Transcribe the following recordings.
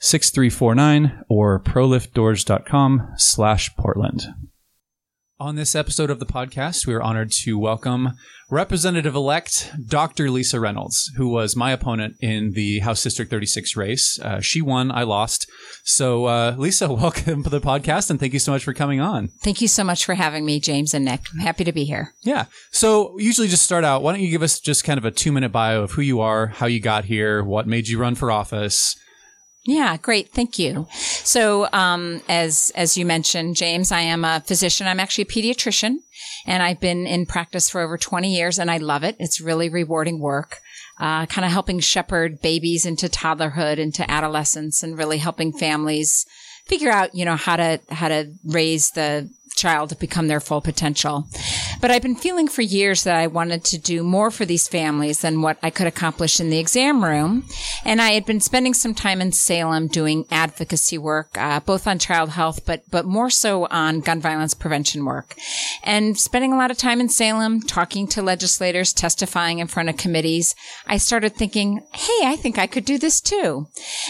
6349 or proliftdoors.com slash Portland. On this episode of the podcast, we are honored to welcome Representative-elect Dr. Lisa Reynolds, who was my opponent in the House District 36 race. Uh, she won, I lost. So, uh, Lisa, welcome to the podcast, and thank you so much for coming on. Thank you so much for having me, James and Nick. I'm happy to be here. Yeah. So, usually just start out. Why don't you give us just kind of a two-minute bio of who you are, how you got here, what made you run for office, yeah, great. Thank you. So, um, as, as you mentioned, James, I am a physician. I'm actually a pediatrician and I've been in practice for over 20 years and I love it. It's really rewarding work. Uh, kind of helping shepherd babies into toddlerhood, into adolescence and really helping families figure out, you know, how to, how to raise the child to become their full potential. But I've been feeling for years that I wanted to do more for these families than what I could accomplish in the exam room. And I had been spending some time in Salem doing advocacy work, uh, both on child health, but, but more so on gun violence prevention work. And spending a lot of time in Salem, talking to legislators, testifying in front of committees, I started thinking, hey, I think I could do this too.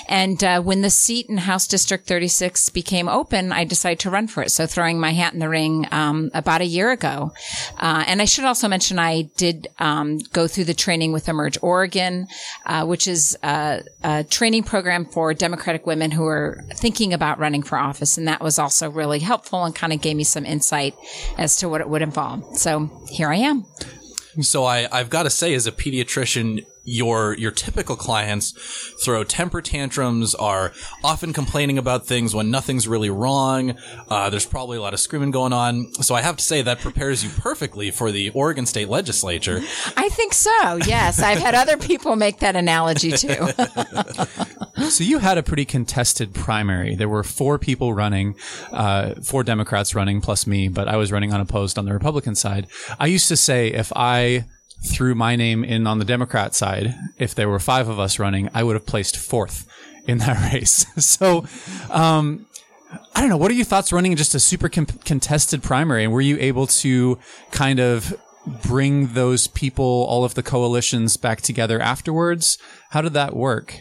And uh, when the seat in House District 36 became open, I decided to run for it. So throwing my hat in the ring um, about a year ago. Uh, and I should also mention I did um, go through the training with Emerge Oregon, uh, which is a, a, training program for Democratic women who are thinking about running for office. And that was also really helpful and kind of gave me some insight as to what it would involve. So here I am. So I, I've got to say, as a pediatrician, your your typical clients throw temper tantrums, are often complaining about things when nothing's really wrong. Uh, there's probably a lot of screaming going on. So I have to say that prepares you perfectly for the Oregon State Legislature. I think so. Yes, I've had other people make that analogy too. so you had a pretty contested primary. There were four people running, uh, four Democrats running plus me, but I was running unopposed on the Republican side. I used to say if I threw my name in on the Democrat side, if there were five of us running, I would have placed fourth in that race. so, um, I don't know. What are your thoughts running just a super com- contested primary? And were you able to kind of bring those people, all of the coalitions back together afterwards? How did that work?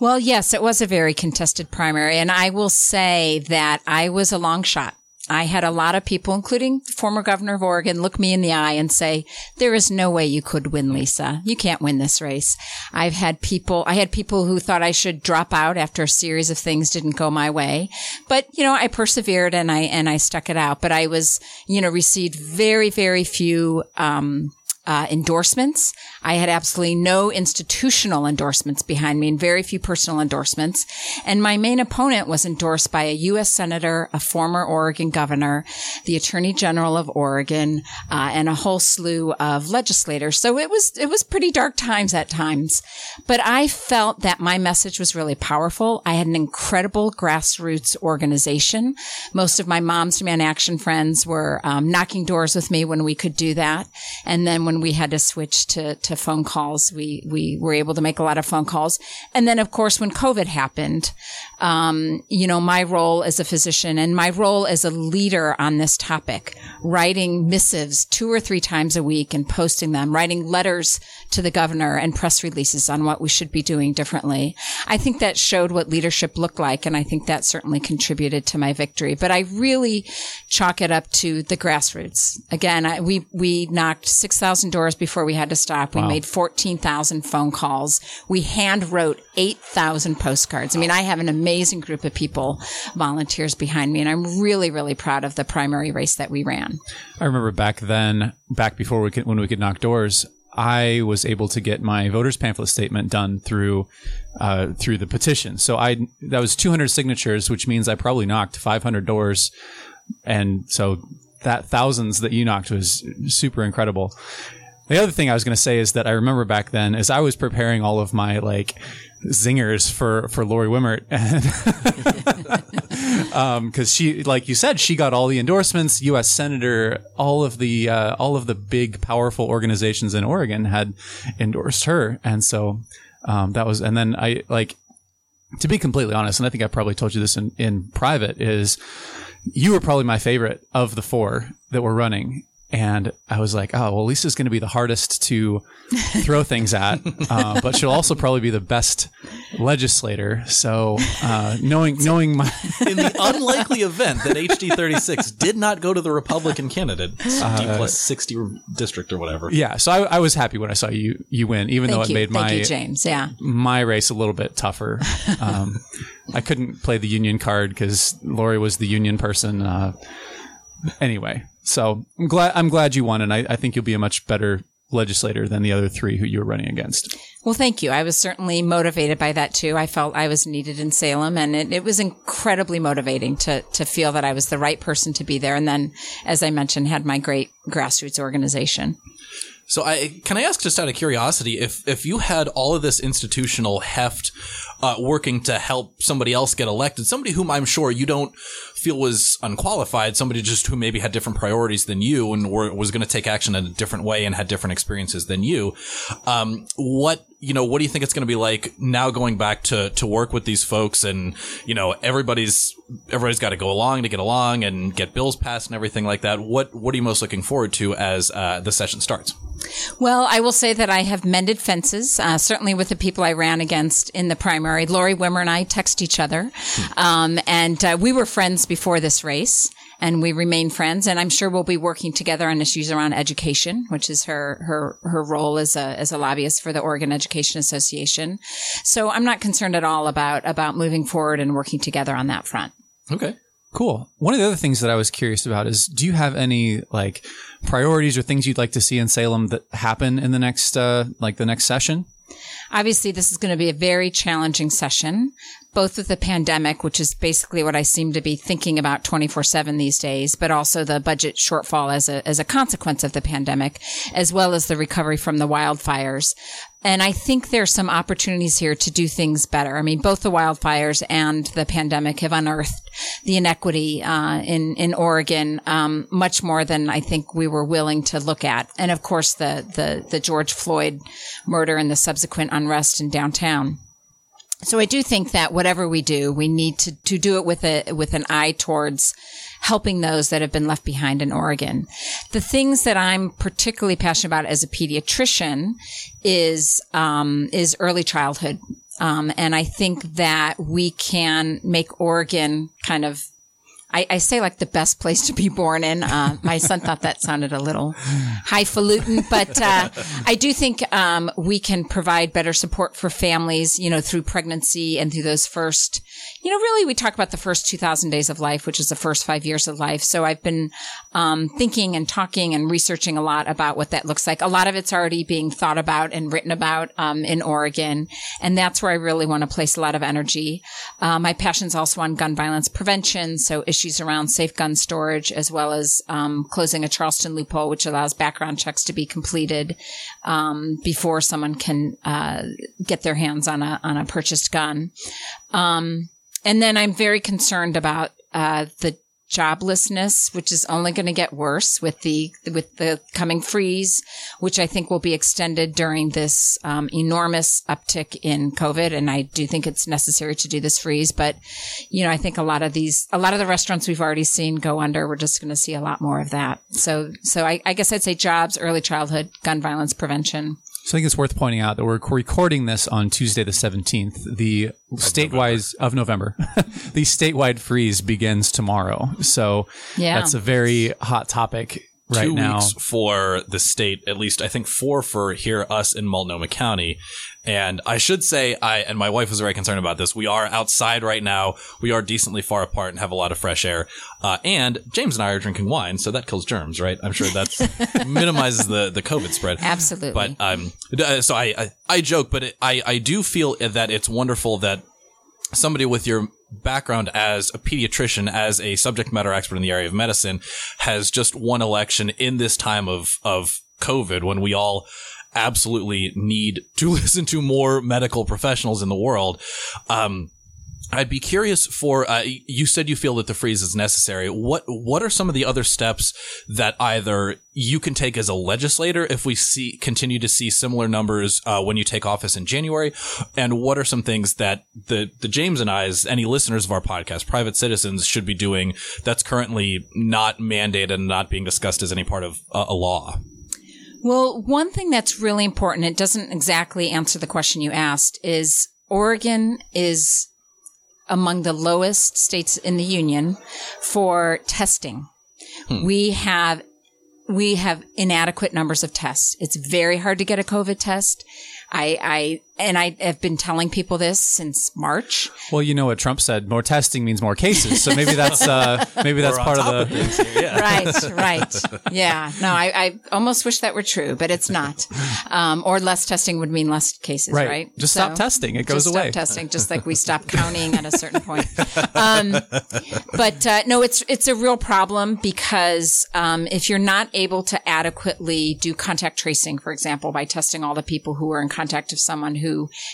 Well, yes, it was a very contested primary. And I will say that I was a long shot. I had a lot of people, including former governor of Oregon, look me in the eye and say, there is no way you could win, Lisa. You can't win this race. I've had people, I had people who thought I should drop out after a series of things didn't go my way. But, you know, I persevered and I, and I stuck it out. But I was, you know, received very, very few, um, uh, endorsements. I had absolutely no institutional endorsements behind me and very few personal endorsements. And my main opponent was endorsed by a U.S. Senator, a former Oregon governor, the Attorney General of Oregon, uh, and a whole slew of legislators. So it was, it was pretty dark times at times. But I felt that my message was really powerful. I had an incredible grassroots organization. Most of my Moms Demand Action friends were um, knocking doors with me when we could do that. And then when when we had to switch to, to phone calls, we, we were able to make a lot of phone calls. And then, of course, when COVID happened, um, you know, my role as a physician and my role as a leader on this topic, writing missives two or three times a week and posting them, writing letters to the governor and press releases on what we should be doing differently. I think that showed what leadership looked like. And I think that certainly contributed to my victory. But I really chalk it up to the grassroots. Again, I, we, we knocked 6,000 doors before we had to stop. We wow. made 14,000 phone calls. We hand wrote 8,000 postcards. I mean, I have an amazing group of people, volunteers behind me, and I'm really, really proud of the primary race that we ran. I remember back then, back before we could, when we could knock doors, I was able to get my voters pamphlet statement done through uh, through the petition. So I that was 200 signatures, which means I probably knocked 500 doors, and so that thousands that you knocked was super incredible. The other thing I was going to say is that I remember back then, as I was preparing all of my like zingers for for Lori Wimmer, because she, like you said, she got all the endorsements. U.S. senator, all of the uh, all of the big powerful organizations in Oregon had endorsed her, and so um, that was. And then I like to be completely honest, and I think I probably told you this in in private is you were probably my favorite of the four that were running. And I was like, oh, well, Lisa's going to be the hardest to throw things at, uh, but she'll also probably be the best legislator. So, uh, knowing knowing my In the unlikely event that HD 36 did not go to the Republican candidate, D plus 60 district or whatever. yeah, so I, I was happy when I saw you you win, even though it you. made Thank my you, James. Yeah. my race a little bit tougher. Um, I couldn't play the union card because Lori was the union person. Uh, anyway, so I'm glad I'm glad you won, and I, I think you'll be a much better legislator than the other three who you were running against. Well, thank you. I was certainly motivated by that too. I felt I was needed in Salem and it, it was incredibly motivating to, to feel that I was the right person to be there. And then, as I mentioned, had my great grassroots organization. So I can I ask just out of curiosity if if you had all of this institutional heft uh, working to help somebody else get elected, somebody whom I'm sure you don't feel was unqualified, somebody just who maybe had different priorities than you and were, was going to take action in a different way and had different experiences than you. Um, what you know, what do you think it's going to be like now going back to to work with these folks and you know everybody's everybody's got to go along to get along and get bills passed and everything like that. What what are you most looking forward to as uh, the session starts? Well, I will say that I have mended fences, uh, certainly with the people I ran against in the primary. Lori Wimmer and I text each other. Um, and uh, we were friends before this race. And we remain friends, and I'm sure we'll be working together on issues around education, which is her her her role as a as a lobbyist for the Oregon Education Association. So I'm not concerned at all about about moving forward and working together on that front. Okay. Cool. One of the other things that I was curious about is, do you have any like priorities or things you'd like to see in Salem that happen in the next uh, like the next session? Obviously, this is going to be a very challenging session, both with the pandemic, which is basically what I seem to be thinking about 24 7 these days, but also the budget shortfall as a, as a consequence of the pandemic, as well as the recovery from the wildfires. And I think there's some opportunities here to do things better. I mean, both the wildfires and the pandemic have unearthed the inequity uh, in in Oregon um, much more than I think we were willing to look at. And of course, the the the George Floyd murder and the subsequent unrest in downtown. So I do think that whatever we do, we need to, to do it with a, with an eye towards helping those that have been left behind in Oregon. The things that I'm particularly passionate about as a pediatrician is, um, is early childhood. Um, and I think that we can make Oregon kind of I, I, say like the best place to be born in. Uh, my son thought that sounded a little highfalutin, but uh, I do think um, we can provide better support for families, you know, through pregnancy and through those first, you know, really we talk about the first 2000 days of life, which is the first five years of life. So I've been um, thinking and talking and researching a lot about what that looks like. A lot of it's already being thought about and written about um, in Oregon. And that's where I really want to place a lot of energy. Uh, my passion's also on gun violence prevention. So issues around safe gun storage, as well as um, closing a Charleston loophole, which allows background checks to be completed um, before someone can uh, get their hands on a on a purchased gun. Um, and then I'm very concerned about uh, the joblessness, which is only going to get worse with the with the coming freeze, which I think will be extended during this um, enormous uptick in COVID. And I do think it's necessary to do this freeze. But you know, I think a lot of these, a lot of the restaurants we've already seen go under. We're just going to see a lot more of that. So, so I, I guess I'd say jobs, early childhood, gun violence prevention. So I think it's worth pointing out that we're recording this on Tuesday the 17th. The statewide of November, the statewide freeze begins tomorrow. So Yeah. that's a very hot topic right two now. weeks for the state, at least I think four for here, us in Multnomah County. And I should say, I and my wife was very concerned about this. We are outside right now. We are decently far apart and have a lot of fresh air. Uh, and James and I are drinking wine, so that kills germs, right? I'm sure that minimizes the the COVID spread. Absolutely. But um, uh, so I I, I joke, but it, I I do feel that it's wonderful that somebody with your background as a pediatrician, as a subject matter expert in the area of medicine, has just won election in this time of of COVID when we all absolutely need to listen to more medical professionals in the world. Um, I'd be curious for uh, you said you feel that the freeze is necessary. What what are some of the other steps that either you can take as a legislator if we see continue to see similar numbers uh, when you take office in January, and what are some things that the the James and I, as any listeners of our podcast, private citizens, should be doing that's currently not mandated and not being discussed as any part of uh, a law. Well, one thing that's really important, it doesn't exactly answer the question you asked, is Oregon is among the lowest states in the union for testing. Hmm. We have we have inadequate numbers of tests. It's very hard to get a COVID test. I, I, and I have been telling people this since March. Well, you know what Trump said: more testing means more cases. So maybe that's uh, maybe that's part of the. Of yeah. Right, right. Yeah. No, I, I almost wish that were true, but it's not. Um, or less testing would mean less cases, right? right? Just so, stop testing; it goes away. Stop testing, just like we stop counting at a certain point. Um, but uh, no, it's it's a real problem because um, if you're not able to adequately do contact tracing, for example, by testing all the people who are in contact of someone who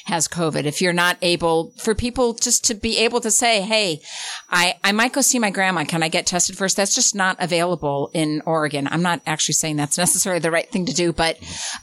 has COVID. If you're not able for people just to be able to say, Hey, I, I might go see my grandma. Can I get tested first? That's just not available in Oregon. I'm not actually saying that's necessarily the right thing to do, but,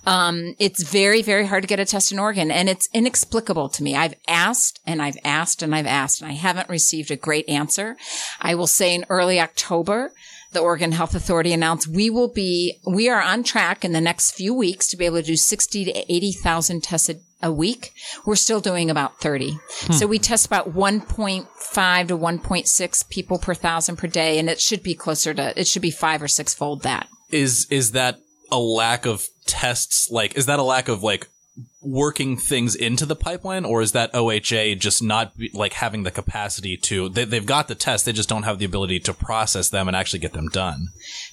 um, it's very, very hard to get a test in Oregon and it's inexplicable to me. I've asked and I've asked and I've asked and I haven't received a great answer. I will say in early October, the Oregon Health Authority announced we will be, we are on track in the next few weeks to be able to do 60 to 80,000 tests a week. We're still doing about 30. Hmm. So we test about 1.5 to 1.6 people per thousand per day. And it should be closer to, it should be five or six fold that. Is, is that a lack of tests? Like, is that a lack of like working things into the pipeline or is that OHA just not like having the capacity to they, have got the tests they just don't have the ability to process them and actually get them done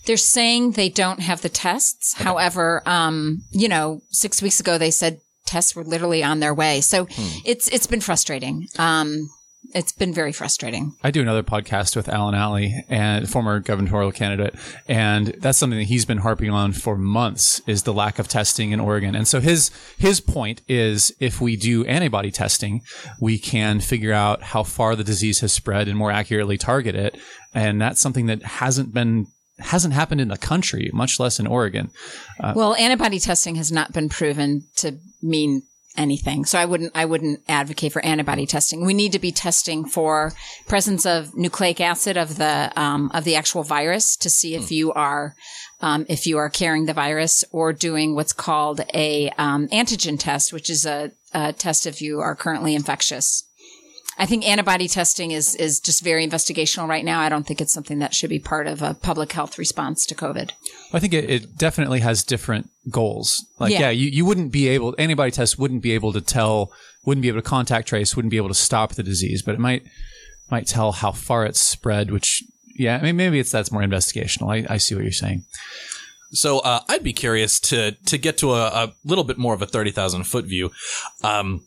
they're saying they don't have the tests okay. however um, you know 6 weeks ago they said tests were literally on their way so hmm. it's it's been frustrating um, it's been very frustrating. I do another podcast with Allen Alley and former gubernatorial candidate, and that's something that he's been harping on for months is the lack of testing in Oregon. And so his his point is if we do antibody testing, we can figure out how far the disease has spread and more accurately target it. And that's something that hasn't been hasn't happened in the country, much less in Oregon. Uh, well, antibody testing has not been proven to mean anything. So I wouldn't, I wouldn't advocate for antibody testing. We need to be testing for presence of nucleic acid of the, um, of the actual virus to see if you are, um, if you are carrying the virus or doing what's called a, um, antigen test, which is a, a test if you are currently infectious. I think antibody testing is is just very investigational right now. I don't think it's something that should be part of a public health response to COVID. I think it, it definitely has different goals. Like, yeah, yeah you, you wouldn't be able, antibody tests wouldn't be able to tell, wouldn't be able to contact trace, wouldn't be able to stop the disease, but it might, might tell how far it's spread, which, yeah, I mean, maybe it's, that's more investigational. I, I see what you're saying. So uh, I'd be curious to to get to a, a little bit more of a thirty thousand foot view. Um,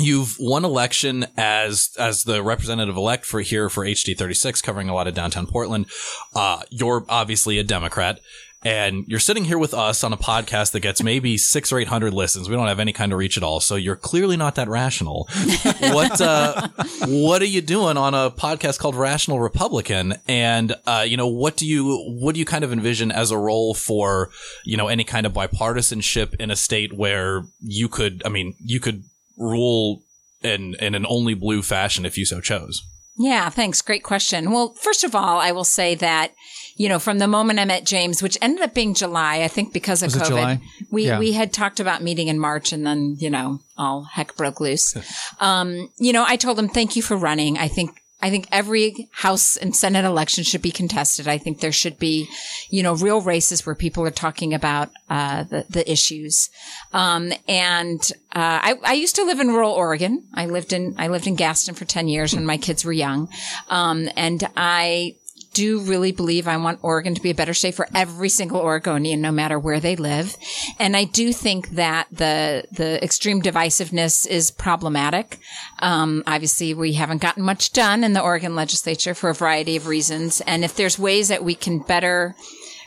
You've won election as as the representative elect for here for HD 36, covering a lot of downtown Portland. Uh, you're obviously a Democrat, and you're sitting here with us on a podcast that gets maybe six or eight hundred listens. We don't have any kind of reach at all, so you're clearly not that rational. what uh, what are you doing on a podcast called Rational Republican? And uh, you know, what do you what do you kind of envision as a role for you know any kind of bipartisanship in a state where you could, I mean, you could rule in in an only blue fashion if you so chose? Yeah, thanks. Great question. Well, first of all, I will say that, you know, from the moment I met James, which ended up being July, I think because of Was COVID, we, yeah. we had talked about meeting in March and then, you know, all heck broke loose. um, you know, I told him, thank you for running. I think I think every House and Senate election should be contested. I think there should be, you know, real races where people are talking about uh, the the issues. Um, and uh, I, I used to live in rural Oregon. I lived in I lived in Gaston for ten years when my kids were young, um, and I do really believe I want Oregon to be a better state for every single Oregonian, no matter where they live. And I do think that the the extreme divisiveness is problematic. Um, obviously, we haven't gotten much done in the Oregon legislature for a variety of reasons. And if there's ways that we can better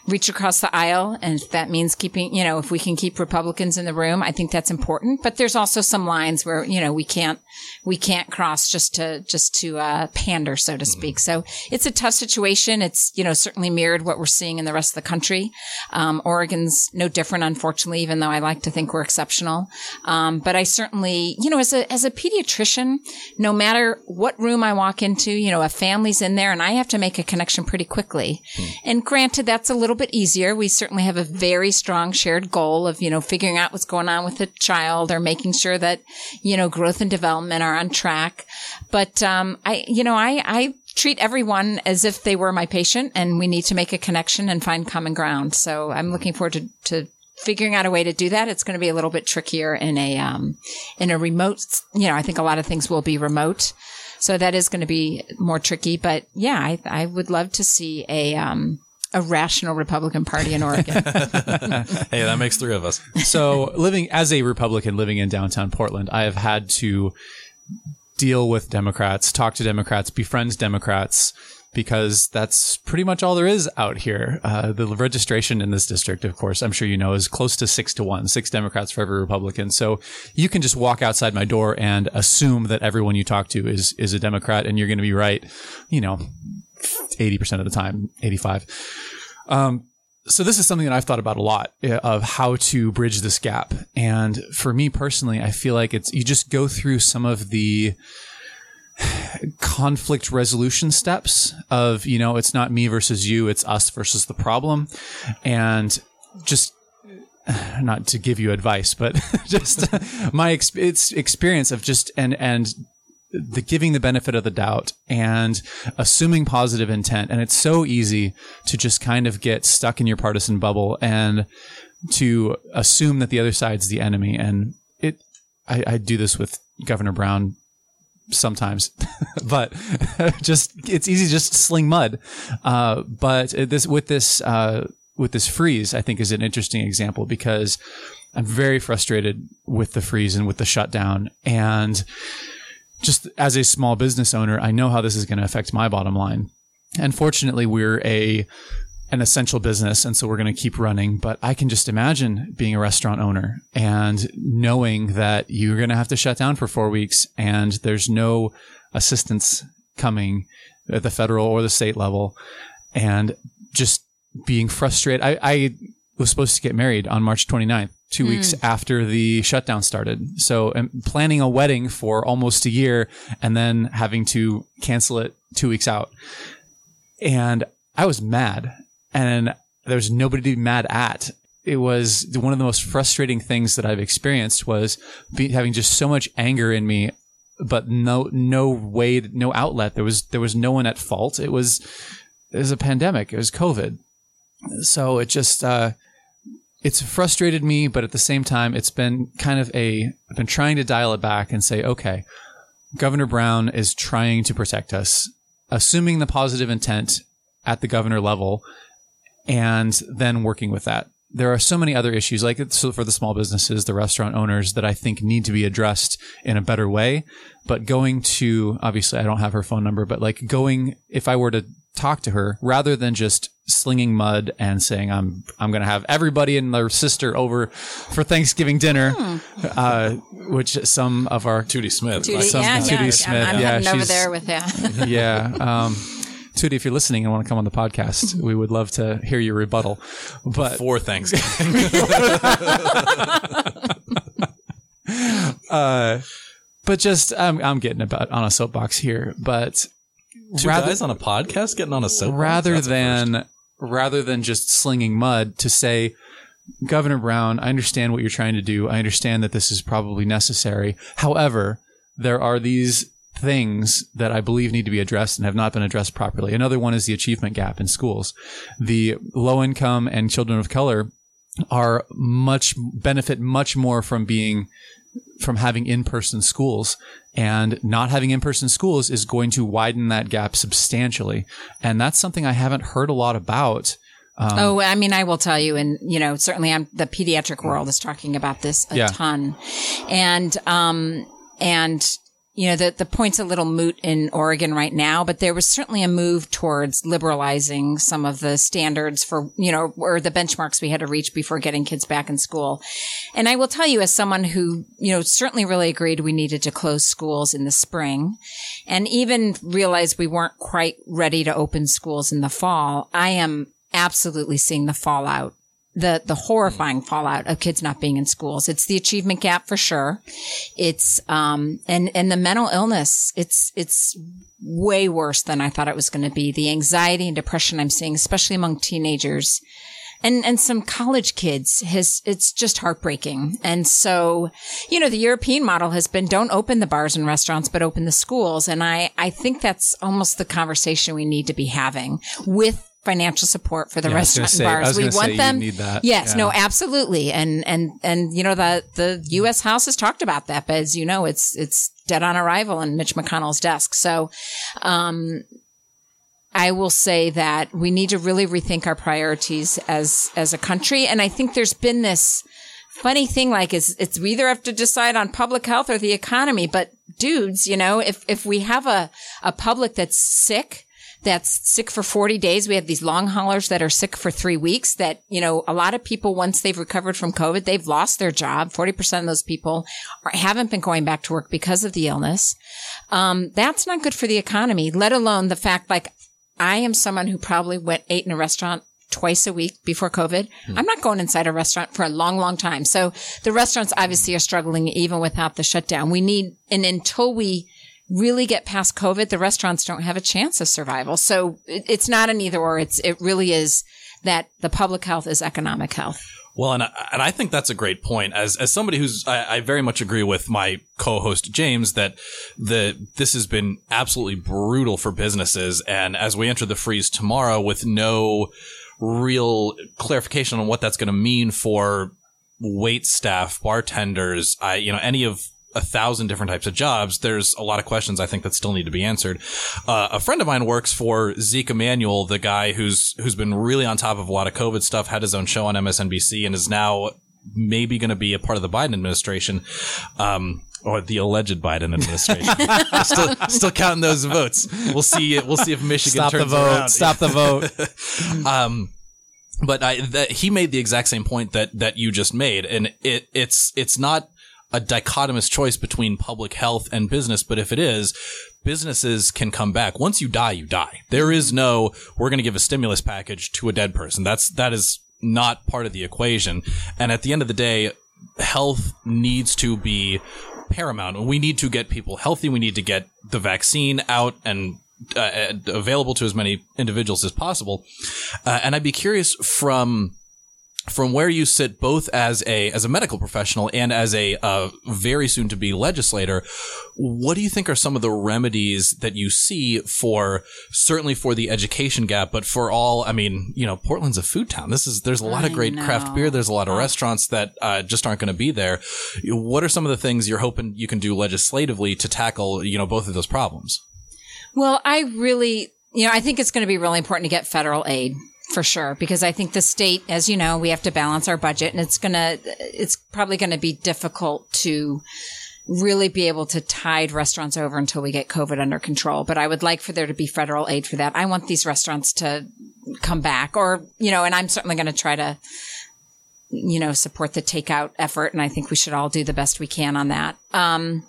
reach across the aisle. And if that means keeping, you know, if we can keep Republicans in the room, I think that's important. But there's also some lines where, you know, we can't, we can't cross just to, just to, uh, pander, so to speak. So it's a tough situation. It's, you know, certainly mirrored what we're seeing in the rest of the country. Um, Oregon's no different, unfortunately, even though I like to think we're exceptional. Um, but I certainly, you know, as a, as a pediatrician, no matter what room I walk into, you know, a family's in there and I have to make a connection pretty quickly. And granted, that's a little bit easier. We certainly have a very strong shared goal of, you know, figuring out what's going on with the child or making sure that, you know, growth and development are on track. But, um, I, you know, I, I, treat everyone as if they were my patient and we need to make a connection and find common ground. So I'm looking forward to, to figuring out a way to do that. It's going to be a little bit trickier in a, um, in a remote, you know, I think a lot of things will be remote. So that is going to be more tricky, but yeah, I, I would love to see a, um, a rational Republican Party in Oregon. Hey, that makes three of us. So living as a Republican living in downtown Portland, I have had to deal with Democrats, talk to Democrats, befriend Democrats, because that's pretty much all there is out here. Uh, the registration in this district, of course, I'm sure you know, is close to six to one, six Democrats for every Republican. So you can just walk outside my door and assume that everyone you talk to is is a Democrat, and you're going to be right. You know, eighty percent of the time, eighty five so this is something that I've thought about a lot uh, of how to bridge this gap. And for me personally, I feel like it's you just go through some of the conflict resolution steps of, you know, it's not me versus you, it's us versus the problem. And just not to give you advice, but just my ex- it's experience of just and and the giving the benefit of the doubt and assuming positive intent. And it's so easy to just kind of get stuck in your partisan bubble and to assume that the other side's the enemy. And it, I, I do this with Governor Brown sometimes, but just, it's easy to just sling mud. Uh, but this, with this, uh, with this freeze, I think is an interesting example because I'm very frustrated with the freeze and with the shutdown. And just as a small business owner, I know how this is going to affect my bottom line. And fortunately, we're a an essential business, and so we're going to keep running. But I can just imagine being a restaurant owner and knowing that you're going to have to shut down for four weeks, and there's no assistance coming at the federal or the state level, and just being frustrated. I, I was supposed to get married on March 29th two weeks after the shutdown started. So I'm planning a wedding for almost a year and then having to cancel it two weeks out. And I was mad and there was nobody to be mad at. It was one of the most frustrating things that I've experienced was be, having just so much anger in me, but no, no way, no outlet. There was, there was no one at fault. It was, it was a pandemic. It was COVID. So it just, uh, it's frustrated me, but at the same time, it's been kind of a, I've been trying to dial it back and say, okay, Governor Brown is trying to protect us, assuming the positive intent at the governor level and then working with that. There are so many other issues, like so for the small businesses, the restaurant owners, that I think need to be addressed in a better way. But going to, obviously, I don't have her phone number, but like going, if I were to talk to her rather than just slinging mud and saying I'm I'm going to have everybody and their sister over for Thanksgiving dinner, uh, which some of our Tootie Smith. Tootie, Some- yeah, Tootie yeah, Smith, I'm, I'm yeah, heading over there with that. yeah. Um, Tootie, if you're listening and want to come on the podcast, we would love to hear your rebuttal. But For Thanksgiving. but just I'm I'm getting about on a soapbox here, but Two rather guys on a podcast getting on a soapbox. rather than rather than just slinging mud to say Governor Brown, I understand what you're trying to do. I understand that this is probably necessary. However, there are these things that I believe need to be addressed and have not been addressed properly. Another one is the achievement gap in schools. The low income and children of color are much benefit much more from being from having in-person schools and not having in-person schools is going to widen that gap substantially. And that's something I haven't heard a lot about. Um, oh, I mean, I will tell you, and you know, certainly I'm, the pediatric world is talking about this a yeah. ton. And, um, and you know, the, the point's a little moot in Oregon right now, but there was certainly a move towards liberalizing some of the standards for, you know, or the benchmarks we had to reach before getting kids back in school. And I will tell you, as someone who, you know, certainly really agreed we needed to close schools in the spring and even realized we weren't quite ready to open schools in the fall, I am absolutely seeing the fallout the the horrifying fallout of kids not being in schools. It's the achievement gap for sure. It's um and and the mental illness. It's it's way worse than I thought it was going to be. The anxiety and depression I'm seeing, especially among teenagers. And, and some college kids has, it's just heartbreaking. And so, you know, the European model has been don't open the bars and restaurants, but open the schools. And I, I think that's almost the conversation we need to be having with financial support for the yeah, restaurant say, and bars. We want them. Yes, yeah. no, absolutely. And and and you know the the U.S. House has talked about that, but as you know, it's it's dead on arrival in Mitch McConnell's desk. So, um, I will say that we need to really rethink our priorities as as a country, and I think there's been this funny thing like is it's we either have to decide on public health or the economy but dudes you know if if we have a a public that's sick that's sick for 40 days. We have these long haulers that are sick for three weeks that, you know, a lot of people, once they've recovered from COVID, they've lost their job. 40% of those people are, haven't been going back to work because of the illness. Um, that's not good for the economy, let alone the fact like I am someone who probably went ate in a restaurant twice a week before COVID. Hmm. I'm not going inside a restaurant for a long, long time. So the restaurants obviously are struggling even without the shutdown. We need, and until we really get past COVID, the restaurants don't have a chance of survival. So it, it's not an either or. It's, it really is that the public health is economic health. Well, and I, and I think that's a great point. As as somebody who's, I, I, very much agree with my co-host James that the this has been absolutely brutal for businesses. And as we enter the freeze tomorrow, with no real clarification on what that's going to mean for wait staff, bartenders, I you know any of a thousand different types of jobs, there's a lot of questions I think that still need to be answered. Uh, a friend of mine works for Zeke Emanuel, the guy who's who's been really on top of a lot of COVID stuff, had his own show on MSNBC, and is now maybe going to be a part of the Biden administration. Um, or the alleged Biden administration. still, still counting those votes. We'll see. We'll see if Michigan Stop turns the vote. around. Stop the vote. um, but I, that, he made the exact same point that that you just made, and it it's it's not a dichotomous choice between public health and business, but if it is, businesses can come back. Once you die, you die. There is no, we're going to give a stimulus package to a dead person. That's, that is not part of the equation. And at the end of the day, health needs to be paramount. We need to get people healthy. We need to get the vaccine out and uh, available to as many individuals as possible. Uh, and I'd be curious from, from where you sit both as a as a medical professional and as a uh, very soon to be legislator what do you think are some of the remedies that you see for certainly for the education gap but for all i mean you know portland's a food town. This is there's a lot I of great know. craft beer. there's a lot of restaurants that uh, just aren't going to be there. What are some of the things you're hoping you can do legislatively to tackle you know both of those problems? Well i really you know i think it's going to be really important to get federal aid for sure because i think the state as you know we have to balance our budget and it's gonna it's probably gonna be difficult to really be able to tide restaurants over until we get covid under control. But i would like for there to be federal aid for that. I want these restaurants to come back or you know and i'm certainly going to try to you know support the takeout effort and i think we should all do the best we can on that. Um,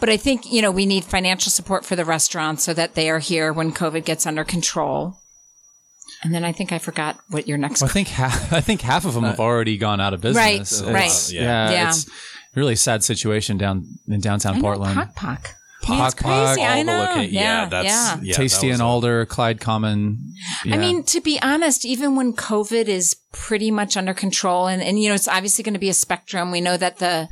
but i think you know we need financial support for the restaurants so that they are here when covid gets under control and then I think I forgot what your next. Well, I think half, I think half of them have uh, already gone out of business. Right, It's- right. Uh, yeah, Yeah. it's a really sad situation down in downtown I know, Portland. Pok Pok. it's crazy. I all the know. loca- yeah, yeah, that's yeah. yeah, Tasty that was and a- Alder, Clyde Common. I mean, to be honest, even when COVID is pretty much under control, and, and you know, it's obviously going to be a spectrum. We know that the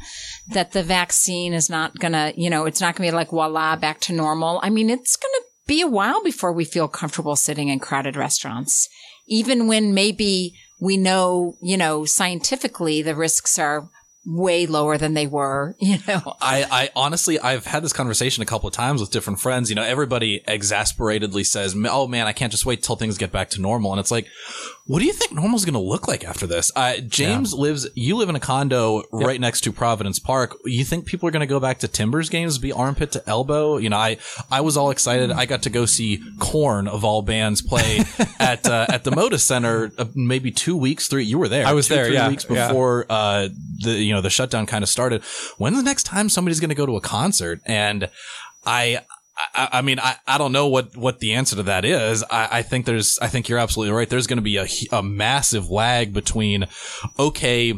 that the vaccine is not going to, you know, it's not going to be like voila back to normal. I mean, it's going to be a while before we feel comfortable sitting in crowded restaurants, even when maybe we know, you know, scientifically the risks are way lower than they were. You know, I, I honestly, I've had this conversation a couple of times with different friends. You know, everybody exasperatedly says, "Oh man, I can't just wait till things get back to normal." And it's like, what do you think normal's going to look like after this? Uh, James lives, you live in a condo right next to Providence Park. You think people are going to go back to Timbers games, be armpit to elbow? You know, I, I was all excited. I got to go see Korn of all bands play at, uh, at the Moda Center uh, maybe two weeks, three. You were there. I was two, there, three yeah, weeks yeah. before, uh, the, you know, the shutdown kind of started. When's the next time somebody's going to go to a concert? And I, I, I mean, I, I don't know what, what the answer to that is. I, I think there's, I think you're absolutely right. There's going to be a, a massive lag between, okay,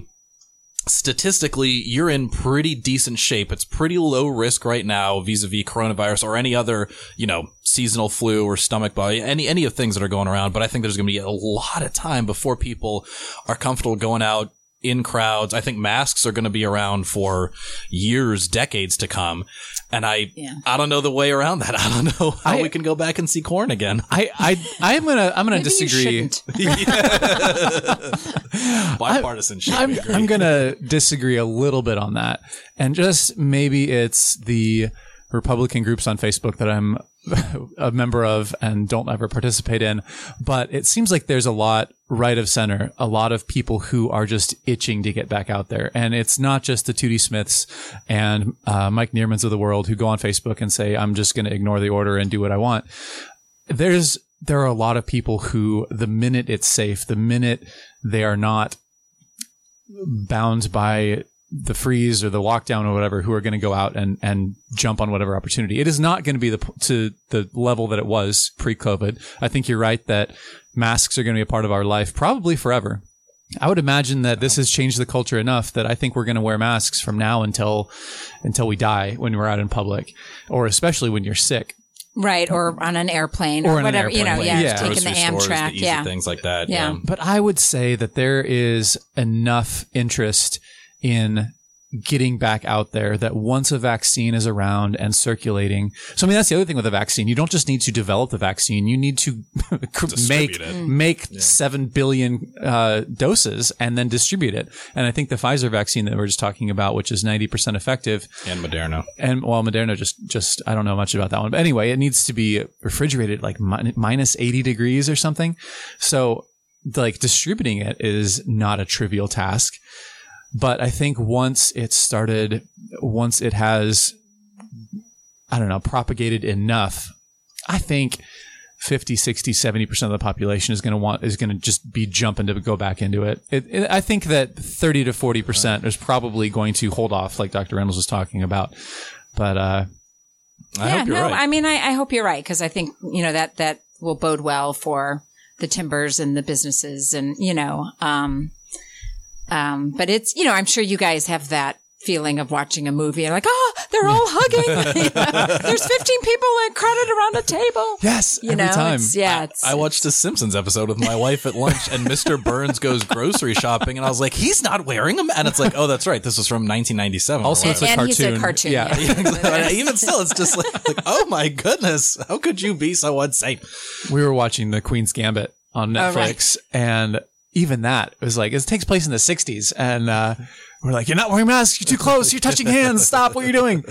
statistically, you're in pretty decent shape. It's pretty low risk right now vis-a-vis coronavirus or any other, you know, seasonal flu or stomach bug, any, any of things that are going around. But I think there's going to be a lot of time before people are comfortable going out in crowds. I think masks are going to be around for years, decades to come. And I, Yeah. I don't know the way around that. I don't know how I- we can go back and see Korn again. I, I, I'm gonna, I'm gonna maybe disagree. shouldn't. I'm. I'm gonna disagree a little bit on that, and just maybe it's the Republican groups on Facebook that I'm a member of and don't ever participate in. But it seems like there's a lot right of center, a lot of people who are just itching to get back out there, and it's not just the Tootie Smiths and uh, Mike Nearmans of the world who go on Facebook and say, "I'm just going to ignore the order and do what I want." there's there are a lot of people who the minute it's safe, the minute they are not bound by the freeze or the lockdown or whatever, who are going to go out and and jump on whatever opportunity. It is not going to be the to the level that it was pre-COVID. I think you're right that masks are going to be a part of our life probably forever. I would imagine that this has changed the culture enough that I think we're going to wear masks from now until until we die when we're out in public, or especially when you're sick. right? Or on an airplane Or or, on an whatever. You know, airplane, yeah, yeah. taking the Grocery stores, Amtrak. the yeah, things like that. Yeah. yeah. But I would say that there is enough interest in getting back out there that once a vaccine is around and circulating. So I mean that's the other thing with a vaccine. You don't just need to develop the vaccine. You need to make it. make 7 billion uh, doses and then distribute it. And I think the Pfizer vaccine that we we're just talking about which is 90% effective And Moderna. and well, Moderna just just I don't know much about that one, but anyway, it needs to be refrigerated like mi- minus eighty degrees or something. So like distributing it is not a trivial task. But I think once it started, once it has, I don't know, propagated enough, I think 50, 60, 70% of the population is going to want, is going to just be jumping to go back into it. It, it. I think that 30 to 40% is probably going to hold off, like Dr. Reynolds was talking about. But, uh, I yeah. hope you're no, right. I mean, I, I hope you're right because I think you know that that will bode well for the timbers and the businesses, and you know, um, um, but it's you know, I'm sure you guys have that feeling of watching a movie and like, oh, they're all hugging. You know, There's 15 people like crowded around a table. yes, You every know, time. it's, yeah, it's, I watched a Simpsons episode with my wife at lunch, and Mr. Burns goes grocery shopping, and I was like, "He's not wearing them," and it's like, "Oh, that's right. This was from 1997." Also, it's a and he's a cartoon. cartoon. Yeah. Yeah. Even still, it's just like, like, oh my goodness, how could you be so unsafe? we were watching the Queen's Gambit on Oh, Netflix, and even that it was like it takes place in the '60s, and uh, we're like, "You're not wearing masks. You're too close. You're touching hands. Stop what you're doing."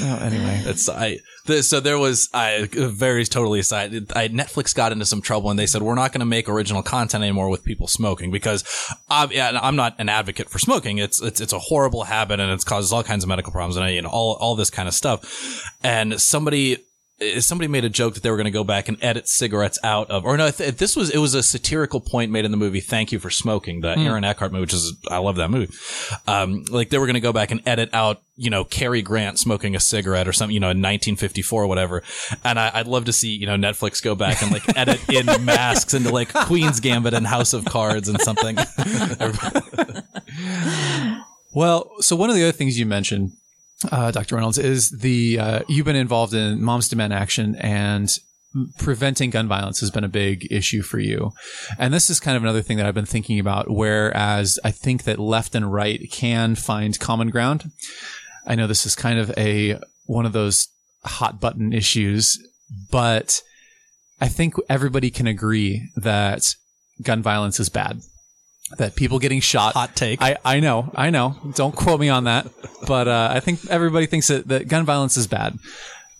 Oh, anyway, It's I. So there was I very totally aside. I, Netflix got into some trouble and they said we're not going to make original content anymore with people smoking because I, yeah, I'm not an advocate for smoking. It's it's it's a horrible habit and it causes all kinds of medical problems and you know all all this kind of stuff. And somebody somebody made a joke that they were going to go back and edit cigarettes out of, or no, th- this was, it was a satirical point made in the movie Thank You for Smoking, the Aaron Eckhart movie, which is, I love that movie. Um, like they were going to go back and edit out, you know, Cary Grant smoking a cigarette or something, you know, in 1954 or whatever. And I, I'd love to see, you know, Netflix go back and like edit in masks into like Queen's Gambit and House of Cards and something. well, so one of the other things you mentioned uh, Dr. Reynolds, is the uh, you've been involved in Moms Demand Action and preventing gun violence has been a big issue for you. And this is kind of another thing that I've been thinking about, whereas I think that left and right can find common ground. I know this is kind of a one of those hot button issues, but I think everybody can agree that gun violence is bad. That people getting shot. Hot take. I, I know, I know. Don't quote me on that. But uh, I think everybody thinks that, that gun violence is bad.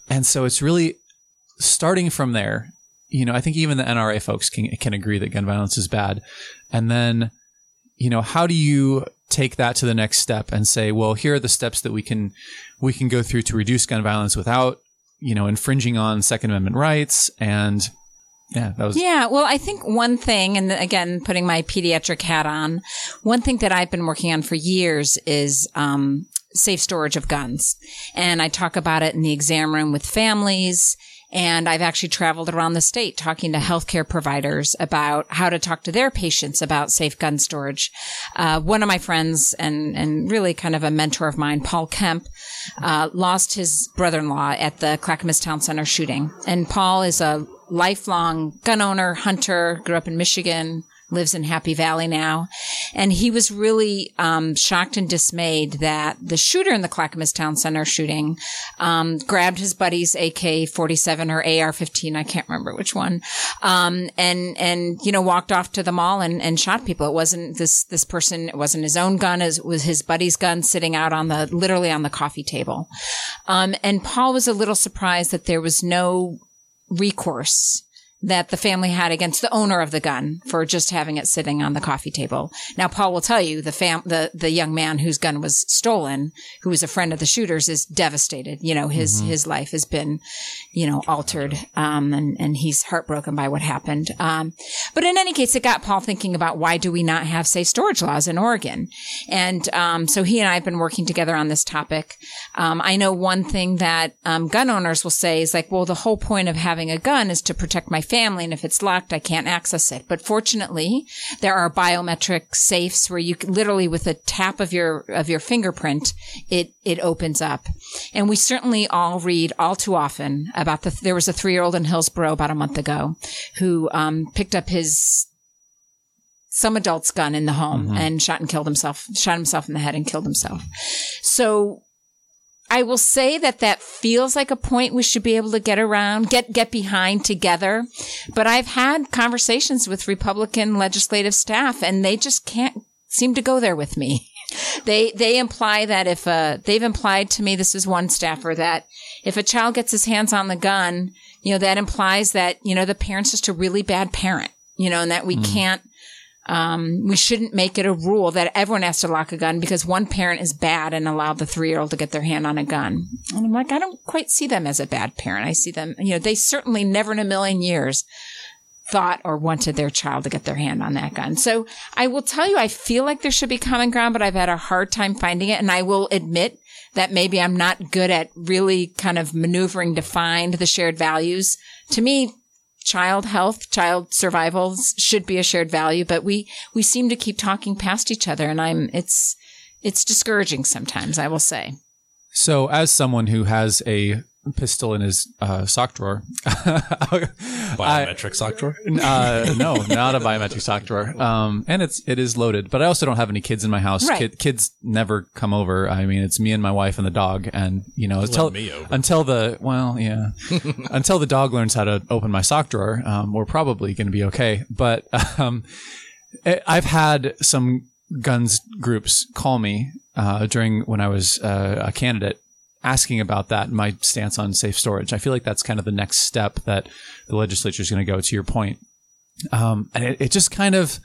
And so it's really starting from there. You know, I think even the NRA folks can, can agree that gun violence is bad. And then, you know, how do you take that to the next step and say, well, here are the steps that we can, we can go through to reduce gun violence without, you know, infringing on Second Amendment rights and yeah, that was Yeah, well, I think one thing, and again, putting my pediatric hat on, one thing that I've been working on for years is um, safe storage of guns. And I talk about it in the exam room with families. And I've actually traveled around the state talking to healthcare providers about how to talk to their patients about safe gun storage. Uh, one of my friends and, and really kind of a mentor of mine, Paul Kemp, uh, lost his brother-in-law at the Clackamas Town Center shooting. And Paul is a lifelong gun owner, hunter, grew up in Michigan, lives in Happy Valley now. And he was really um, shocked and dismayed that the shooter in the Clackamas Town Center shooting um, grabbed his buddy's AK-47 or AR-15, I can't remember which one, um, and and you know walked off to the mall and, and shot people. It wasn't this this person. It wasn't his own gun. It was his buddy's gun sitting out on the literally on the coffee table. Um, and Paul was a little surprised that there was no recourse that the family had against the owner of the gun for just having it sitting on the coffee table. Now, Paul will tell you the fam, the, the young man whose gun was stolen, who was a friend of the shooters, is devastated. You know, his, Mm-hmm. his life has been, you know, altered. Um, and, and he's heartbroken by what happened. Um, but in any case, it got Paul thinking about why do we not have safe storage laws in Oregon? And, um, so he and I have been working together on this topic. Um, I know one thing that, um, gun owners will say is like, well, the whole point of having a gun is to protect my family. And if it's locked, I can't access it. But fortunately, there are biometric safes where you can literally with a tap of your, of your fingerprint, it, it opens up. And we certainly all read all too often about the, there was a three year old in Hillsboro about a month ago who, um, picked up his, some adult's gun in the home and shot and killed himself, shot himself in the head and killed himself. So I will say that that feels like a point we should be able to get around, get, get behind together. But I've had conversations with Republican legislative staff and they just can't seem to go there with me. They, they imply that if, uh, they've implied to me, this is one staffer, that if a child gets his hands on the gun, you know, that implies that, you know, the parent's just a really bad parent, you know, and that we can't, um, we shouldn't make it a rule that everyone has to lock a gun because one parent is bad and allow the three year old to get their hand on a gun. And I'm like, I don't quite see them as a bad parent. I see them, you know, they certainly never in a million years thought or wanted their child to get their hand on that gun. So I will tell you, I feel like there should be common ground, but I've had a hard time finding it. And I will admit that maybe I'm not good at really kind of maneuvering to find the shared values. To me, child health, child survival should be a shared value, but we, we seem to keep talking past each other and I'm, it's, it's discouraging sometimes, I will say. So, as someone who has a pistol in his uh, sock drawer, Biometric sock drawer. uh, no, not a biometric sock drawer, um, and it's it is loaded. But I also don't have any kids in my house. Right. Kid, kids never come over. I mean, it's me and my wife and the dog, and you know, until me until the well, yeah, until the dog learns how to open my sock drawer, um, we're probably going to be okay. But um, I- I've had some guns groups call me uh, during when I was uh, a candidate asking about that my stance on safe storage. I feel like that's kind of the next step that the legislature is going to go to your point. Um, and it, it just kind of,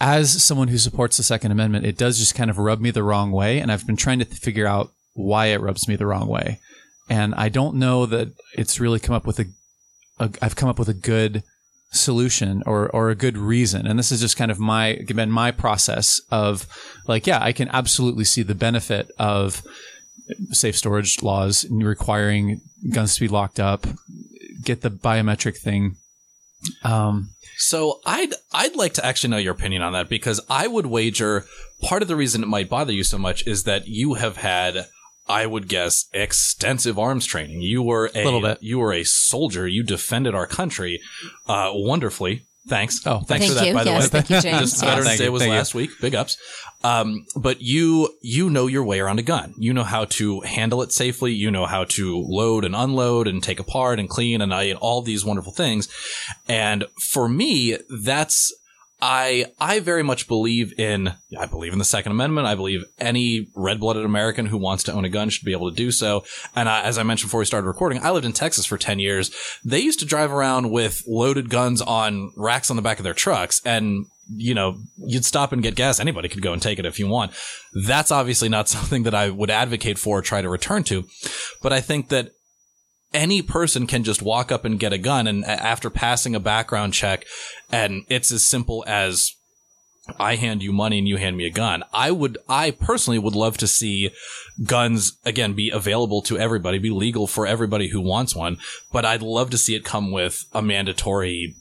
as someone who supports the Second Amendment, it does just kind of rub me the wrong way. And I've been trying to figure out why it rubs me the wrong way. And I don't know that it's really come up with a, a I've come up with a good solution or or a good reason and this is just kind of my been my process of like yeah I can absolutely see the benefit of safe storage laws requiring guns to be locked up get the biometric thing um So I'd I'd like to actually know your opinion on that because I would wager part of the reason it might bother you so much is that you have had I would guess extensive arms training. You were a Little bit. you were a soldier. You defended our country uh, wonderfully. Thanks. Oh, thanks Thank for that. you. By the yes, way, thank you, James. just Yeah. Veterans Thank Day you, was thank you. last week. Big ups. Um, but you you know your way around a gun. You know how to handle it safely. You know how to load and unload and take apart and clean and, and all these wonderful things. And for me, that's I I very much believe in I believe in the Second Amendment. I believe any red-blooded American who wants to own a gun should be able to do so. And I, as I mentioned before we started recording, I lived in Texas for ten years. They used to drive around with loaded guns on racks on the back of their trucks, and you know you'd stop and get gas. Anybody could go and take it if you want. That's obviously not something that I would advocate for or try to return to. But I think that any person can just walk up and get a gun and after passing a background check and it's as simple as I hand you money and you hand me a gun. I would, I personally would love to see guns again be available to everybody, be legal for everybody who wants one. But I'd love to see it come with a mandatory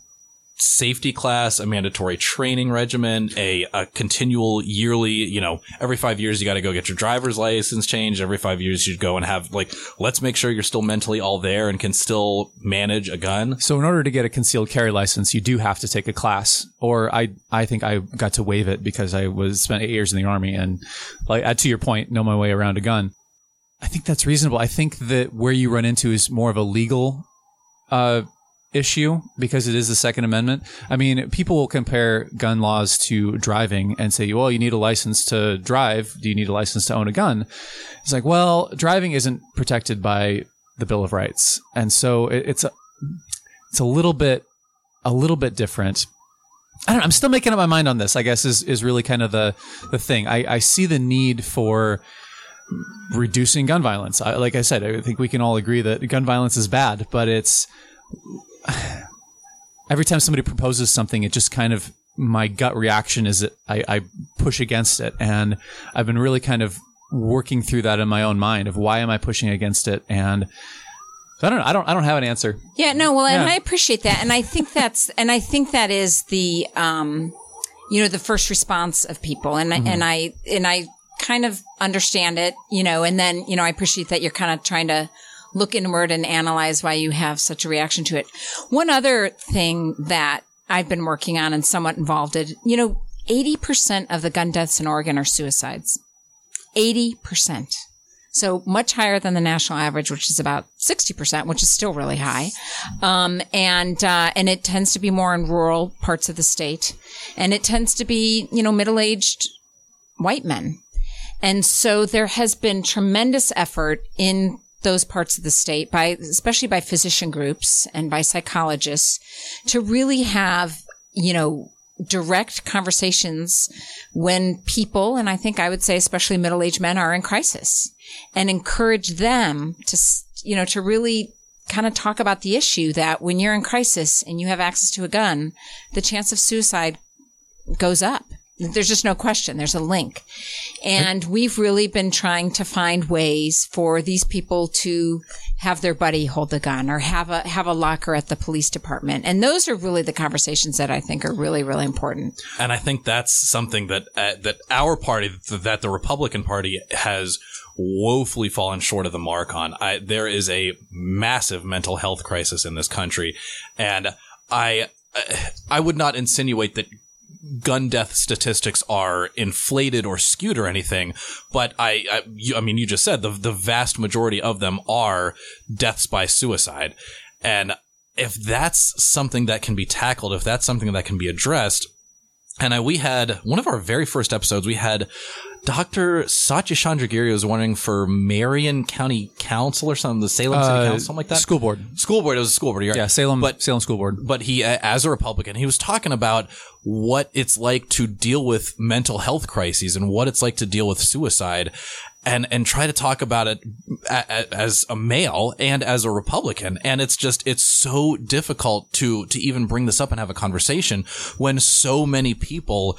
safety class, a mandatory training regimen, a, a continual yearly, you know, every five years you got to go get your driver's license changed. Every five years you'd go and have like, let's make sure you're still mentally all there and can still manage a gun. So in order to get a concealed carry license, you do have to take a class. Or I, I think I got to waive it because I was spent eight years in the army and like uh, to your point, know my way around a gun. I think that's reasonable. I think that where you run into is more of a legal, uh, issue because it is the Second Amendment. I mean, people will compare gun laws to driving and say, well, you need a license to drive. Do you need a license to own a gun? It's like, well, driving isn't protected by the Bill of Rights. And so it's a, it's a little bit, a little bit different. I don't know. I'm still making up my mind on this, I guess is, is really kind of the, the thing. I, I see the need for reducing gun violence. I, like I said, I think we can all agree that gun violence is bad, but it's, every time somebody proposes something, it just kind of my gut reaction is that I, I push against it, and I've been really kind of working through that in my own mind of why am I pushing against it, and so I don't know. I don't. I don't have an answer. Yeah, no, well, and I appreciate that, and I think that's, and I think that is the, um, you know, the first response of people, and I and I and I kind of understand it, you know, and then you know, I appreciate that you're kind of trying to look inward and analyze why you have such a reaction to it. One other thing that I've been working on and somewhat involved in, you know, eighty percent of the gun deaths in Oregon are suicides. Eighty percent. So much higher than the national average, which is about 60%, which is still really high. Um, and, uh, and it tends to be more in rural parts of the state. And it tends to be, you know, middle-aged white men. And so there has been tremendous effort in those parts of the state by, especially by physician groups and by psychologists to really have, you know, direct conversations when people, and I think I would say especially middle-aged men are in crisis and encourage them to, you know, to really kind of talk about the issue that when you're in crisis and you have access to a gun, the chance of suicide goes up. There's just no question. There's a link. And we've really been trying to find ways for these people to have their buddy hold the gun or have a, have a locker at the police department. And those are really the conversations that I think are really, really important. And I think that's something that uh, that our party, that the Republican Party, has woefully fallen short of the mark on. I, there is a massive mental health crisis in this country, and I I would not insinuate that gun death statistics are inflated or skewed or anything, but I, I, you, I mean, you just said the the vast majority of them are deaths by suicide, and if that's something that can be tackled, if that's something that can be addressed, and I, we had one of our very first episodes, we had Dr. Satya Chandragiri was running for Marion County Council or something, the Salem City Uh, Council, something like that. School board. School board. It was a school board. right. Yeah, Salem. But Salem School Board. but he, as a Republican, he was talking about what it's like to deal with mental health crises and what it's like to deal with suicide and, and try to talk about it a, a, as a male and as a Republican. And it's just, it's so difficult to, to even bring this up and have a conversation when so many people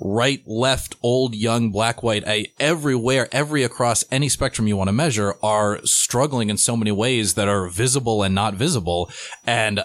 right, left, old, young, black, white, a, everywhere, every across any spectrum you want to measure are struggling in so many ways that are visible and not visible. And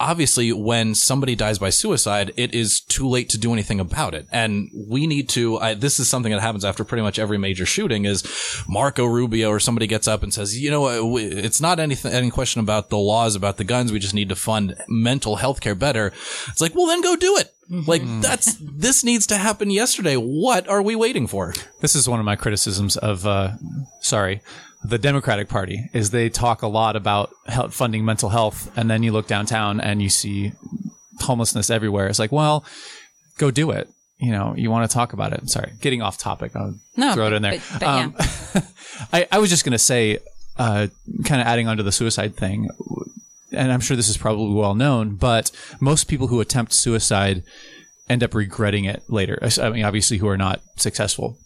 obviously when somebody dies by suicide, it is too late to do anything about it. And we need to, I, this is something that happens after pretty much every major shooting is Marco Rubio or somebody gets up and says, you know, uh, it's not anything, any question about the laws about the guns. We just need to fund mental health care better. It's like, well, then go do it. Like that's, this needs to happen yesterday. What are we waiting for? This is one of my criticisms of, uh, sorry, the Democratic Party is they talk a lot about funding mental health, and then you look downtown and you see homelessness everywhere. It's like, well, go do it. You know, you want to talk about it. Sorry, getting off topic. I'll no, throw it in there. But, but um, yeah. I, I was just going to say, uh, kind of adding onto the suicide thing, and I'm sure this is probably well known, but most people who attempt suicide end up regretting it later. I mean, obviously, who are not successful,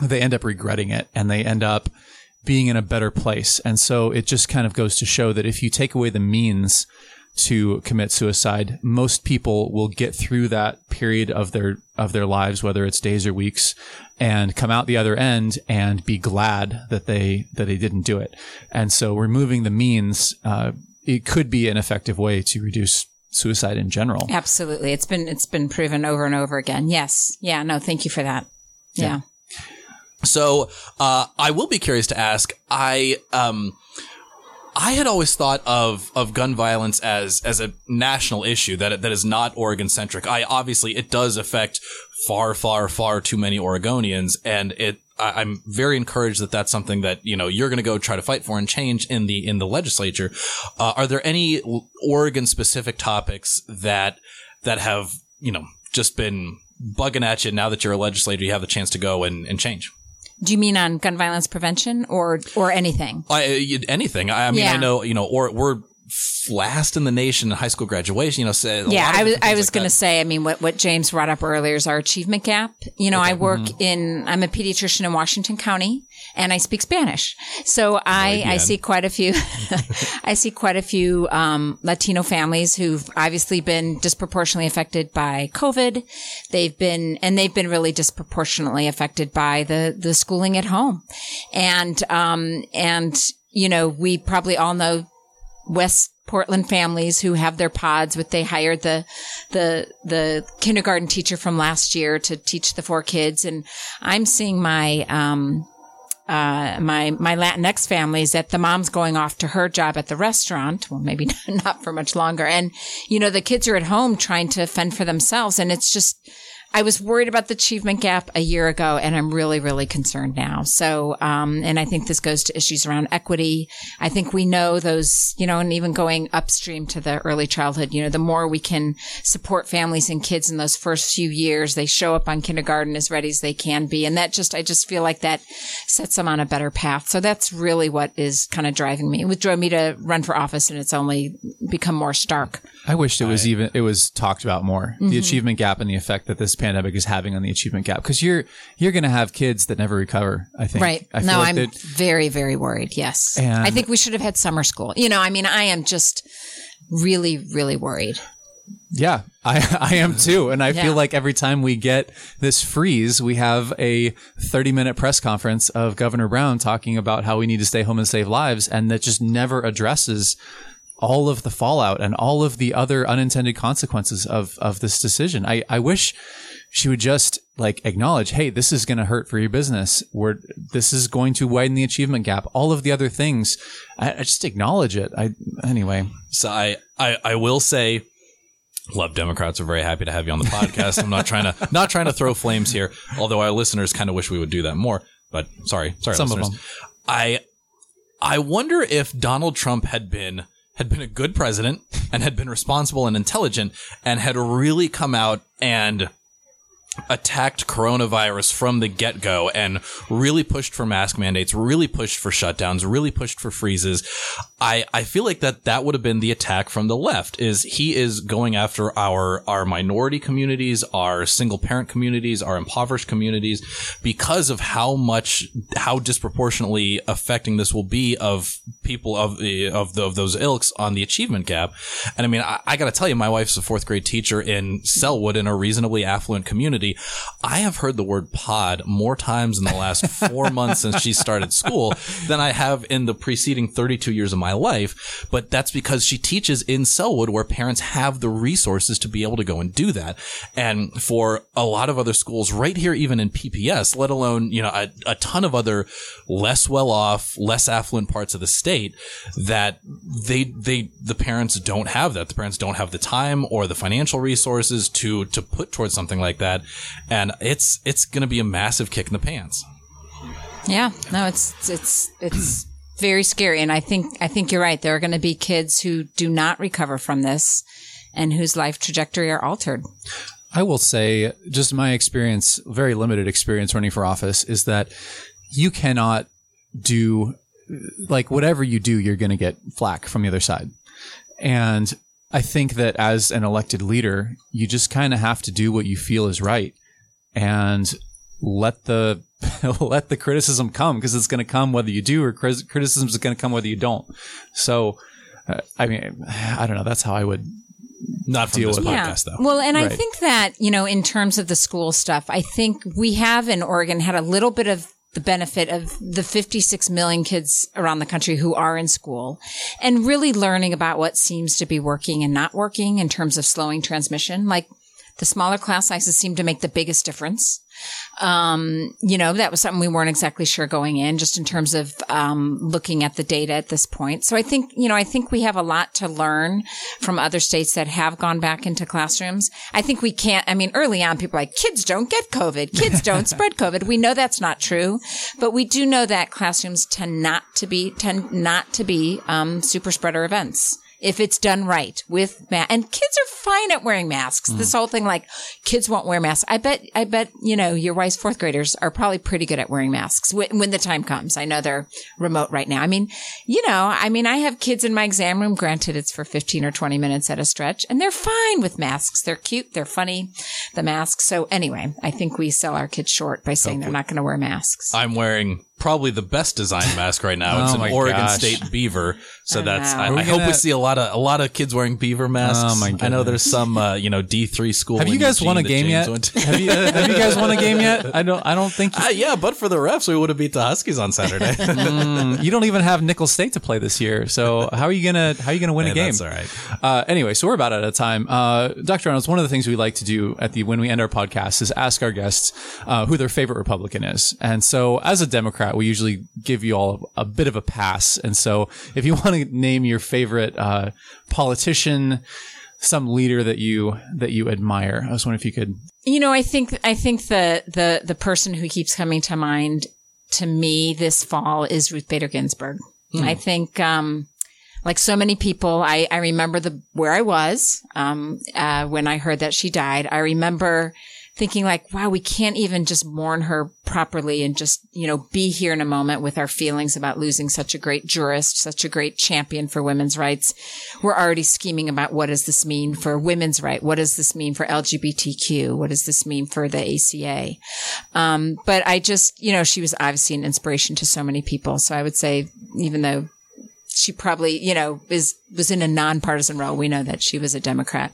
they end up regretting it, and they end up being in a better place. And so it just kind of goes to show that if you take away the means to commit suicide, most people will get through that period of their of their lives, whether it's days or weeks, and come out the other end and be glad that they that they didn't do it. And so removing the means, uh, it could be an effective way to reduce suicide in general. Absolutely, it's been it's been proven over and over again. Yes, yeah, no, thank you for that. yeah. yeah. So uh, I will be curious to ask. I um, I had always thought of of gun violence as as a national issue that that is not Oregon centric. I obviously it does affect far far far too many Oregonians, and it. I, I'm very encouraged that that's something that you know you're going to go try to fight for and change in the in the legislature. Uh, are there any Oregon specific topics that that have you know just been bugging at you now that you're a legislator? You have the chance to go and, and change. Do you mean on gun violence prevention or or anything? I, anything. I, I mean, yeah. I know you know, or we're last in the nation in high school graduation. You know, say yeah. I was I was like going to say. I mean, what what James brought up earlier is our achievement gap. You know, okay. I work mm-hmm. in. I'm a pediatrician in Washington County, and I speak Spanish. So I I see quite a few. I see quite a few um, Latino families who've obviously been disproportionately affected by COVID. They've been and they've been really disproportionately affected by the the schooling at home, and um and you know we probably all know West Portland families who have their pods with they hired the the the kindergarten teacher from last year to teach the four kids and I'm seeing my um uh, my my Latinx families that the mom's going off to her job at the restaurant. Well, maybe not for much longer. And you know, the kids are at home trying to fend for themselves, and it's just I was worried about the achievement gap a year ago, and I'm really, really concerned now. So, um, and I think this goes to issues around equity. I think we know those, you know, and even going upstream to the early childhood, you know, the more we can support families and kids in those first few years, they show up on kindergarten as ready as they can be. And that just, I just feel like that sets them on a better path. So that's really what is kind of driving me. It drove me to run for office, and it's only become more stark. I wished it was even, it was talked about more. Mm-hmm. The achievement gap and the effect that this pandemic is having on the achievement gap because you're you're going to have kids that never recover. I think. Right. I no, like I'm very very worried. Yes. I think we should have had summer school. You know, I mean, I am just really really worried. Yeah, I, I am too. And I yeah. feel like every time we get this freeze, we have a 30 minute press conference of Governor Brown talking about how we need to stay home and save lives. And that just never addresses all of the fallout and all of the other unintended consequences of, of this decision. I, I wish she would just like acknowledge, Hey, this is going to hurt for your business. We're, this is going to widen the achievement gap. All of the other things. I, I just acknowledge it. I, anyway. So I, I, I will say, Love Democrats are very happy to have you on the podcast. I'm not trying to not trying to throw flames here, although our listeners kind of wish we would do that more. But sorry, sorry, Some listeners. Of them. I I wonder if Donald Trump had been had been a good president and had been responsible and intelligent and had really come out and attacked coronavirus from the get go and really pushed for mask mandates, really pushed for shutdowns, really pushed for freezes. I, I feel like that that would have been the attack from the left is he is going after our, our minority communities, our single parent communities, our impoverished communities because of how much, how disproportionately affecting this will be of people of, of, the, of those ilks on the achievement gap. And I mean, I, I got to tell you, my wife's a fourth grade teacher in Sellwood in a reasonably affluent community community. I have heard the word pod more times in the last four months since she started school than I have in the preceding 32 years of my life. But that's because she teaches in Sellwood where parents have the resources to be able to go and do that. And for a lot of other schools right here, even in PPS, let alone, you know, a, a ton of other less well off, less affluent parts of the state that they, they, the parents don't have that. The parents don't have the time or the financial resources to, to put towards something like that. And it's, it's going to be a massive kick in the pants. Yeah, no, it's it's it's very scary, and I think I think you're right. There are going to be kids who do not recover from this, and whose life trajectory are altered. I will say, just my experience, very limited experience running for office, is that you cannot do like whatever you do, you're going to get flack from the other side. And I think that as an elected leader, you just kind of have to do what you feel is right and let the let the criticism come because it's going to come whether you do or criticism is going to come whether you don't. So, uh, I mean, I don't know. That's how I would not from deal with podcast, though. Well, and I think that, you know, in terms of the school stuff, I think we have in Oregon had a little bit of the benefit of the 56 million kids around the country who are in school and really learning about what seems to be working and not working in terms of slowing transmission. Like the smaller class sizes seem to make the biggest difference. Um, you know, that was something we weren't exactly sure going in, just in terms of um, looking at the data at this point. So I think, you know, I think we have a lot to learn from other states that have gone back into classrooms. I think we can't, I mean, early on, people are like, kids don't get COVID, kids don't spread COVID. We know that's not true, but we do know that classrooms tend not to be, tend not to be um, super spreader events if it's done right with ma- and kids are fine at wearing masks. This mm. whole thing like kids won't wear masks. I bet I bet you know your wife's fourth graders are probably pretty good at wearing masks when, when the time comes. I know they're remote right now. I mean, you know, I mean, I have kids in my exam room. Granted, it's for fifteen or twenty minutes at a stretch, and they're fine with masks. They're cute. They're funny. The masks. So anyway, I think we sell our kids short by saying they're not going to wear masks. I'm wearing probably the best designed mask right now. It's Oh an my Oregon gosh. State beaver. So I that's know. I, Are we I hope we see a lot of a lot of kids wearing beaver masks. Oh my I know there's some uh, you know D three school. Have you in guys won a game yet? have you uh, have you guys won a game yet? I don't I don't think Uh, yeah, but for the refs, we would have beat the Huskies on Saturday. you don't even have Nickel State to play this year. So how are you gonna how are you gonna win a game? that's all right. Uh, anyway, so we're about out of time. Uh, Dr. Reynolds, one of the things we like to do at the when we end our podcast is ask our guests uh, who their favorite Republican is. And so, as a Democrat, we usually give you all a bit of a pass. And so, if you want to name your favorite uh, politician, some leader that you that you admire, I was wondering if you could. You know, I think I think the the the person who keeps coming to mind to me this fall is Ruth Bader Ginsburg. I think um like so many people, I, I remember the where I was um, uh, when I heard that she died. I remember thinking like, wow, we can't even just mourn her properly and just you know be here in a moment with our feelings about losing such a great jurist, such a great champion for women's rights. We're already scheming about what does this mean for women's right? What does this mean for LGBTQ? What does this mean for the ACA? Um, but I just, you know, she was obviously an inspiration to so many people. So I would say, even though she probably, you know, is was in a nonpartisan role. We know that she was a Democrat,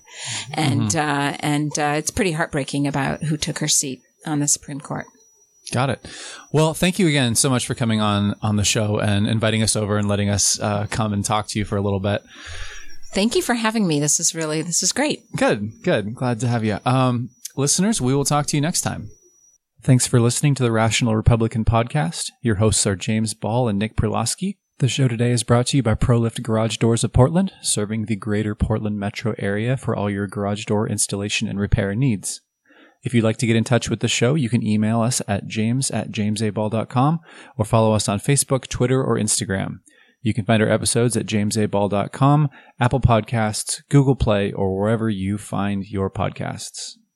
and uh, and uh, it's pretty heartbreaking about who took her seat on the Supreme Court. Got it. Well, thank you again so much for coming on on the show and inviting us over and letting us uh, come and talk to you for a little bit. Thank you for having me. This is really this is great. Good, good. Glad to have you. Um, listeners, we will talk to you next time. Thanks for listening to the Rational Republican podcast. Your hosts are James Ball and Nick Perlosky. The show today is brought to you by ProLift Garage Doors of Portland, serving the greater Portland metro area for all your garage door installation and repair needs. If you'd like to get in touch with the show, you can email us at james at jamesaball.com or follow us on Facebook, Twitter, or Instagram. You can find our episodes at jamesaball.com, Apple Podcasts, Google Play, or wherever you find your podcasts.